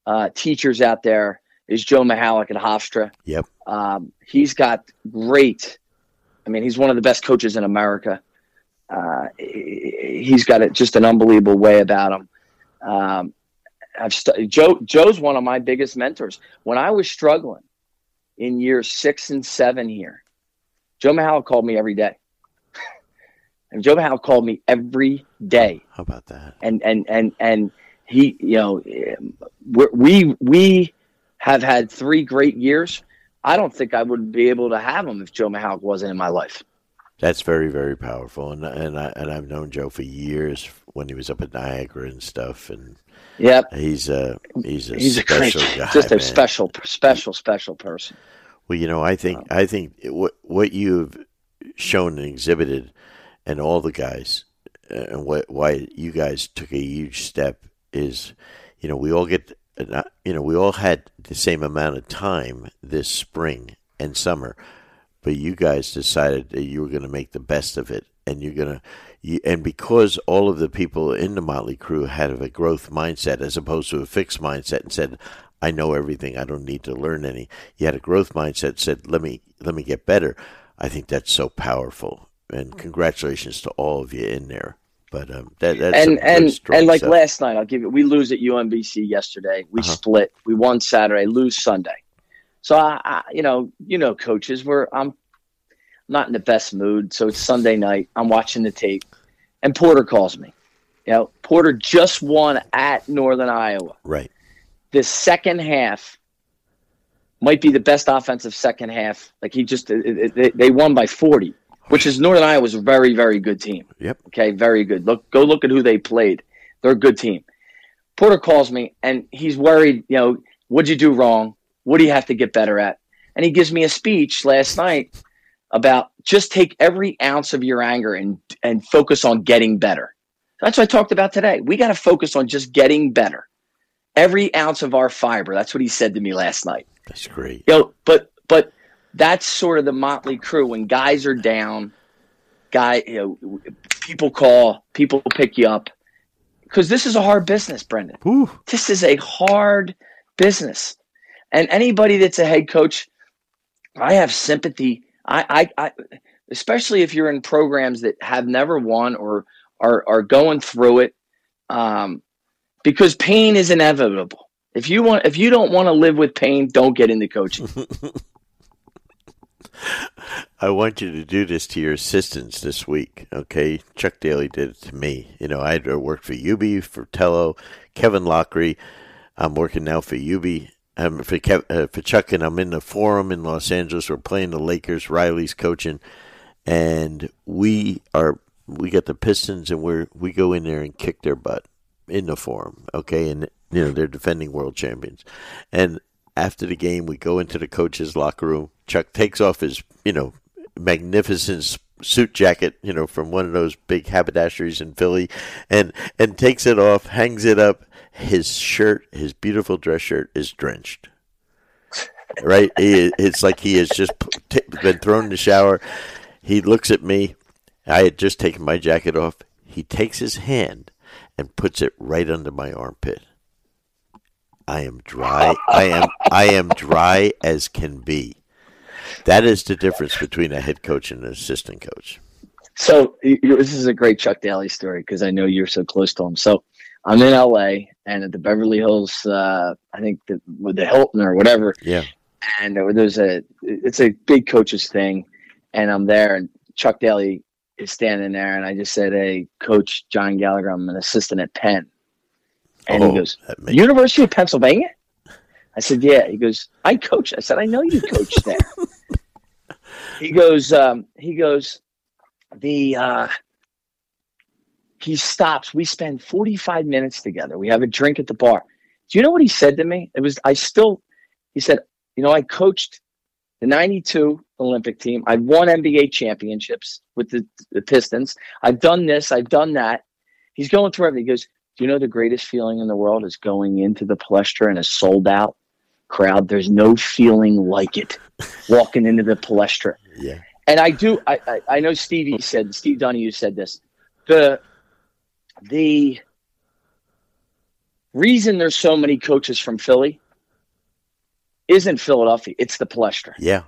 uh, teachers out there is Joe Mihalich at Hofstra.
Yep.
Um, he's got great. I mean, he's one of the best coaches in America. Uh, he's got a, just an unbelievable way about him. Um, I've st- Joe. Joe's one of my biggest mentors. When I was struggling in year six and seven here, Joe Mihalich called me every day. and Joe Mihalich called me every day.
How about that?
And and and and he, you know, we we have had three great years. I don't think I would be able to have him if Joe Mihalich wasn't in my life.
That's very very powerful, and and I and I've known Joe for years when he was up at Niagara and stuff, and
yep,
he's a he's a he's special a
guy, just a man. special special special person.
Well, you know, I think um, I think what what you've shown and exhibited, and all the guys, and what why you guys took a huge step is, you know, we all get, uh, you know, we all had the same amount of time this spring and summer, but you guys decided that you were going to make the best of it, and you're going to. You, and because all of the people in the Motley Crew had a growth mindset as opposed to a fixed mindset and said, I know everything. I don't need to learn any. You had a growth mindset. Said, "Let me let me get better." I think that's so powerful, and congratulations to all of you in there. But um, that, that's
and and and like last night, I'll give you. We lose at UMBC yesterday. We uh-huh. split. We won Saturday, lose Sunday. So I, I, you know, you know, coaches, we're I'm not in the best mood. So it's Sunday night. I'm watching the tape, and Porter calls me. You know, Porter just won at Northern Iowa.
Right
this second half might be the best offensive second half. Like he just it, it, they won by 40, which is Northern Iowa's very very good team.
Yep.
Okay, very good. Look, go look at who they played. They're a good team. Porter calls me and he's worried. You know, what'd you do wrong? What do you have to get better at? And he gives me a speech last night about just take every ounce of your anger and and focus on getting better. That's what I talked about today. We got to focus on just getting better every ounce of our fiber. That's what he said to me last night.
That's great.
You know, but but that's sort of the motley crew when guys are down. Guy, you know, people call, people pick you up because this is a hard business, Brendan.
Ooh.
This is a hard business, and anybody that's a head coach, I have sympathy. I, I, I especially if you're in programs that have never won or are are going through it. Um, because pain is inevitable. If you want, if you don't want to live with pain, don't get into coaching.
I want you to do this to your assistants this week, okay? Chuck Daly did it to me. You know, I worked for UB, for Tello, Kevin Loughery. I'm working now for UB, um, for, Kev, uh, for Chuck, and I'm in the Forum in Los Angeles. We're playing the Lakers. Riley's coaching, and we are we got the Pistons, and we're we go in there and kick their butt in the forum, okay, and you know they're defending world champions. And after the game, we go into the coach's locker room. Chuck takes off his, you know, magnificent suit jacket, you know, from one of those big haberdasheries in Philly, and and takes it off, hangs it up. His shirt, his beautiful dress shirt, is drenched. Right, he, it's like he has just been thrown in the shower. He looks at me. I had just taken my jacket off. He takes his hand and puts it right under my armpit. I am dry. I am I am dry as can be. That is the difference between a head coach and an assistant coach.
So this is a great Chuck Daly story because I know you're so close to him. So I'm in LA and at the Beverly Hills, uh, I think the, with the Hilton or whatever.
Yeah.
And there's a it's a big coaches thing, and I'm there and Chuck Daly is standing there, and I just said, "Hey, Coach John Gallagher, I'm an assistant at Penn." And oh, he goes, "University of Pennsylvania." I said, "Yeah." He goes, "I coach." I said, "I know you coach there." he goes, um, "He goes, the." Uh, he stops. We spend 45 minutes together. We have a drink at the bar. Do you know what he said to me? It was I still. He said, "You know, I coached the 92 Olympic team. I've won NBA championships with the, the Pistons. I've done this, I've done that. He's going through everything. He goes, Do you know the greatest feeling in the world is going into the Palestra and a sold out crowd? There's no feeling like it walking into the Palestra.
Yeah.
And I do I, I, I know Stevie said Steve Donahue said this. The the reason there's so many coaches from Philly isn't Philadelphia. It's the Palestra.
Yeah,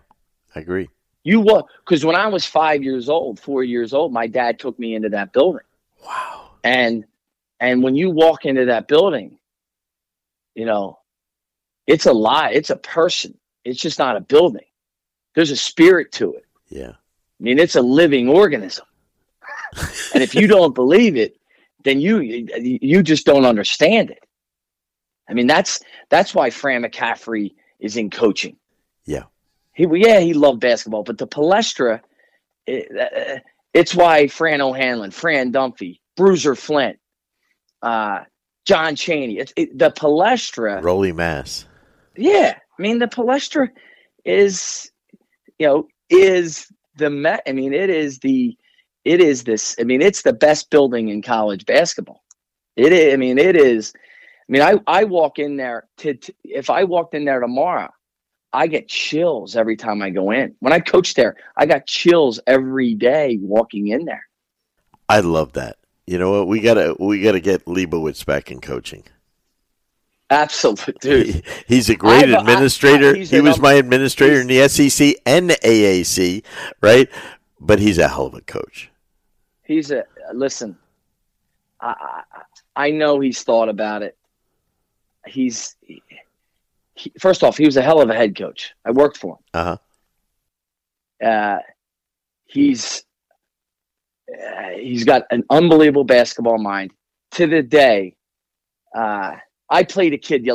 I agree.
You what? Because when I was five years old, four years old, my dad took me into that building.
Wow.
And and when you walk into that building, you know, it's a lie. It's a person. It's just not a building. There's a spirit to it.
Yeah.
I mean, it's a living organism. and if you don't believe it, then you you just don't understand it. I mean, that's that's why Fran McCaffery is in coaching.
Yeah.
He yeah, he loved basketball, but the Palestra, it, uh, it's why Fran O'Hanlon, Fran Dunphy, Bruiser Flint, uh, John Chaney. It's it, the Palestra.
Rolly Mass.
Yeah, I mean the Palestra is, you know, is the Met. I mean, it is the, it is this. I mean, it's the best building in college basketball. It is. I mean, it is I mean, I, I walk in there to, to if I walked in there tomorrow, I get chills every time I go in. When I coach there, I got chills every day walking in there.
I love that. You know what? We gotta we gotta get Leibovitz back in coaching.
Absolutely, dude.
He, he's a great I've, administrator. I, I, he was my administrator in the SEC and the AAC, right? But he's a hell of a coach.
He's a listen. I I know he's thought about it. He's he, first off, he was a hell of a head coach. I worked for him.
Uh-huh.
Uh He's uh, he's got an unbelievable basketball mind. To the day, uh, I played a kid.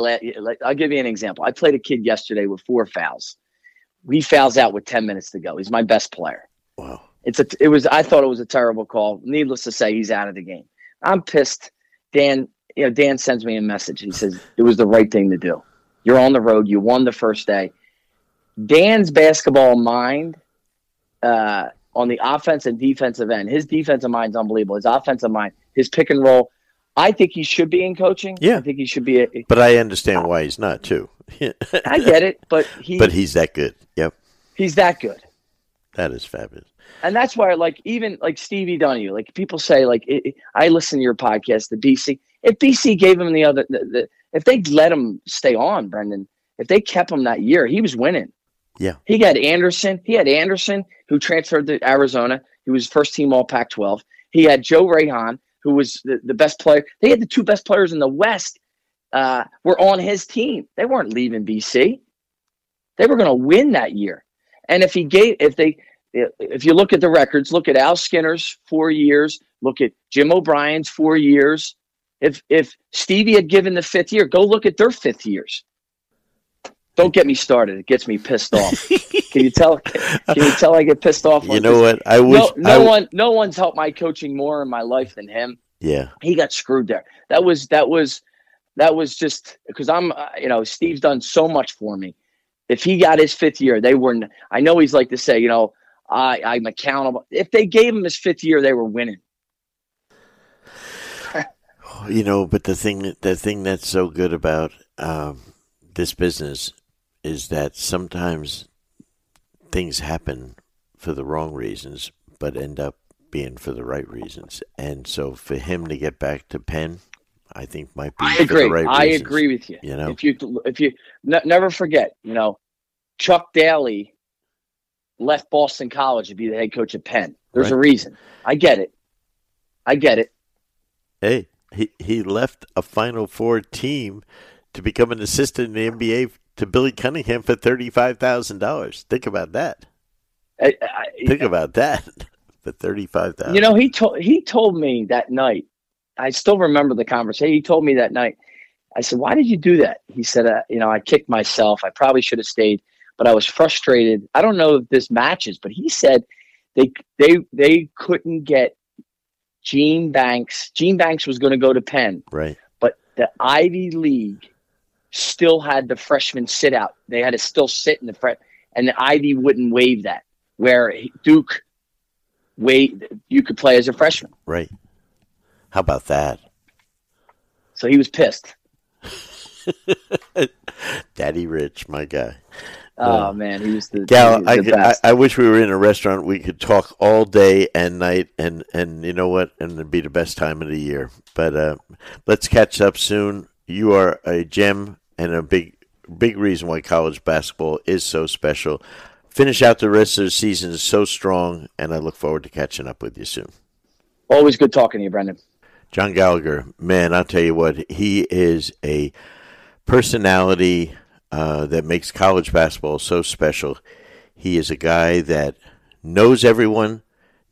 I'll give you an example. I played a kid yesterday with four fouls. He fouls out with ten minutes to go. He's my best player.
Wow.
It's a. It was. I thought it was a terrible call. Needless to say, he's out of the game. I'm pissed. Dan. You know, Dan sends me a message. He says it was the right thing to do. You're on the road. You won the first day. Dan's basketball mind uh, on the offense and defensive end. His defensive mind's unbelievable. His offensive mind, his pick and roll. I think he should be in coaching.
Yeah,
I think he should be. A,
but I understand why he's not too.
I get it, but he.
But he's that good. Yep.
He's that good.
That is fabulous.
And that's why, like, even like Stevie Donahue, like people say, like, it, it, I listen to your podcast, the BC. If BC gave him the other, the, the, if they let him stay on, Brendan, if they kept him that year, he was winning.
Yeah.
He got Anderson. He had Anderson, who transferred to Arizona. He was first team All Pac 12. He had Joe Rayhan, who was the, the best player. They had the two best players in the West uh, were on his team. They weren't leaving BC. They were going to win that year. And if he gave, if they, if you look at the records, look at Al Skinner's four years, look at Jim O'Brien's four years. If if Stevie had given the fifth year, go look at their fifth years. Don't get me started. It gets me pissed off. can you tell? Can you tell I get pissed off?
You know what? I wish
no, no one, no one's helped my coaching more in my life than him.
Yeah,
he got screwed there. That was that was that was just because I'm, uh, you know, Steve's done so much for me. If he got his fifth year, they weren't. I know he's like to say, you know, I I'm accountable. If they gave him his fifth year, they were winning.
you know, but the thing the thing that's so good about um, this business is that sometimes things happen for the wrong reasons, but end up being for the right reasons. And so for him to get back to Penn, I think might be. I
agree.
Right
I
reasons,
agree with you.
You know,
if you if you n- never forget, you know, Chuck Daly left Boston College to be the head coach of Penn. There's right. a reason. I get it. I get it.
Hey, he he left a Final Four team to become an assistant in the NBA to Billy Cunningham for thirty five thousand dollars. Think about that.
I, I,
Think about that for thirty five thousand.
You know, he told he told me that night. I still remember the conversation. He told me that night. I said, "Why did you do that?" He said, uh, "You know, I kicked myself. I probably should have stayed, but I was frustrated. I don't know if this matches, but he said they they they couldn't get Gene Banks. Gene Banks was going to go to Penn,
right?
But the Ivy League still had the freshman sit out. They had to still sit in the front, and the Ivy wouldn't waive that. Where Duke, wait, you could play as a freshman.
Right. How about that?
So he was pissed.
Daddy Rich, my guy.
Oh man, he was the
gal.
Was the
I, I, I wish we were in a restaurant. We could talk all day and night, and and you know what? And it'd be the best time of the year. But uh, let's catch up soon. You are a gem and a big big reason why college basketball is so special. Finish out the rest of the season so strong, and I look forward to catching up with you soon.
Always good talking to you, Brendan.
John Gallagher, man, I'll tell you what, he is a personality uh, that makes college basketball so special. He is a guy that knows everyone,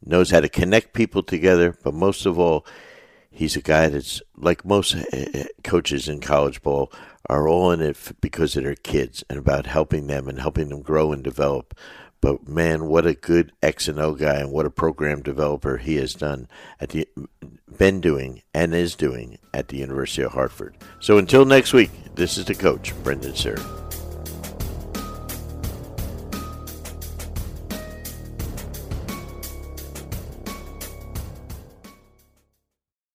knows how to connect people together, but most of all, he's a guy that's like most uh, uh, coaches in college ball are all in it because of their kids and about helping them and helping them grow and develop. But man, what a good X and O guy and what a program developer he has done at the been doing and is doing at the University of Hartford. So until next week, this is the coach, Brendan Suhr.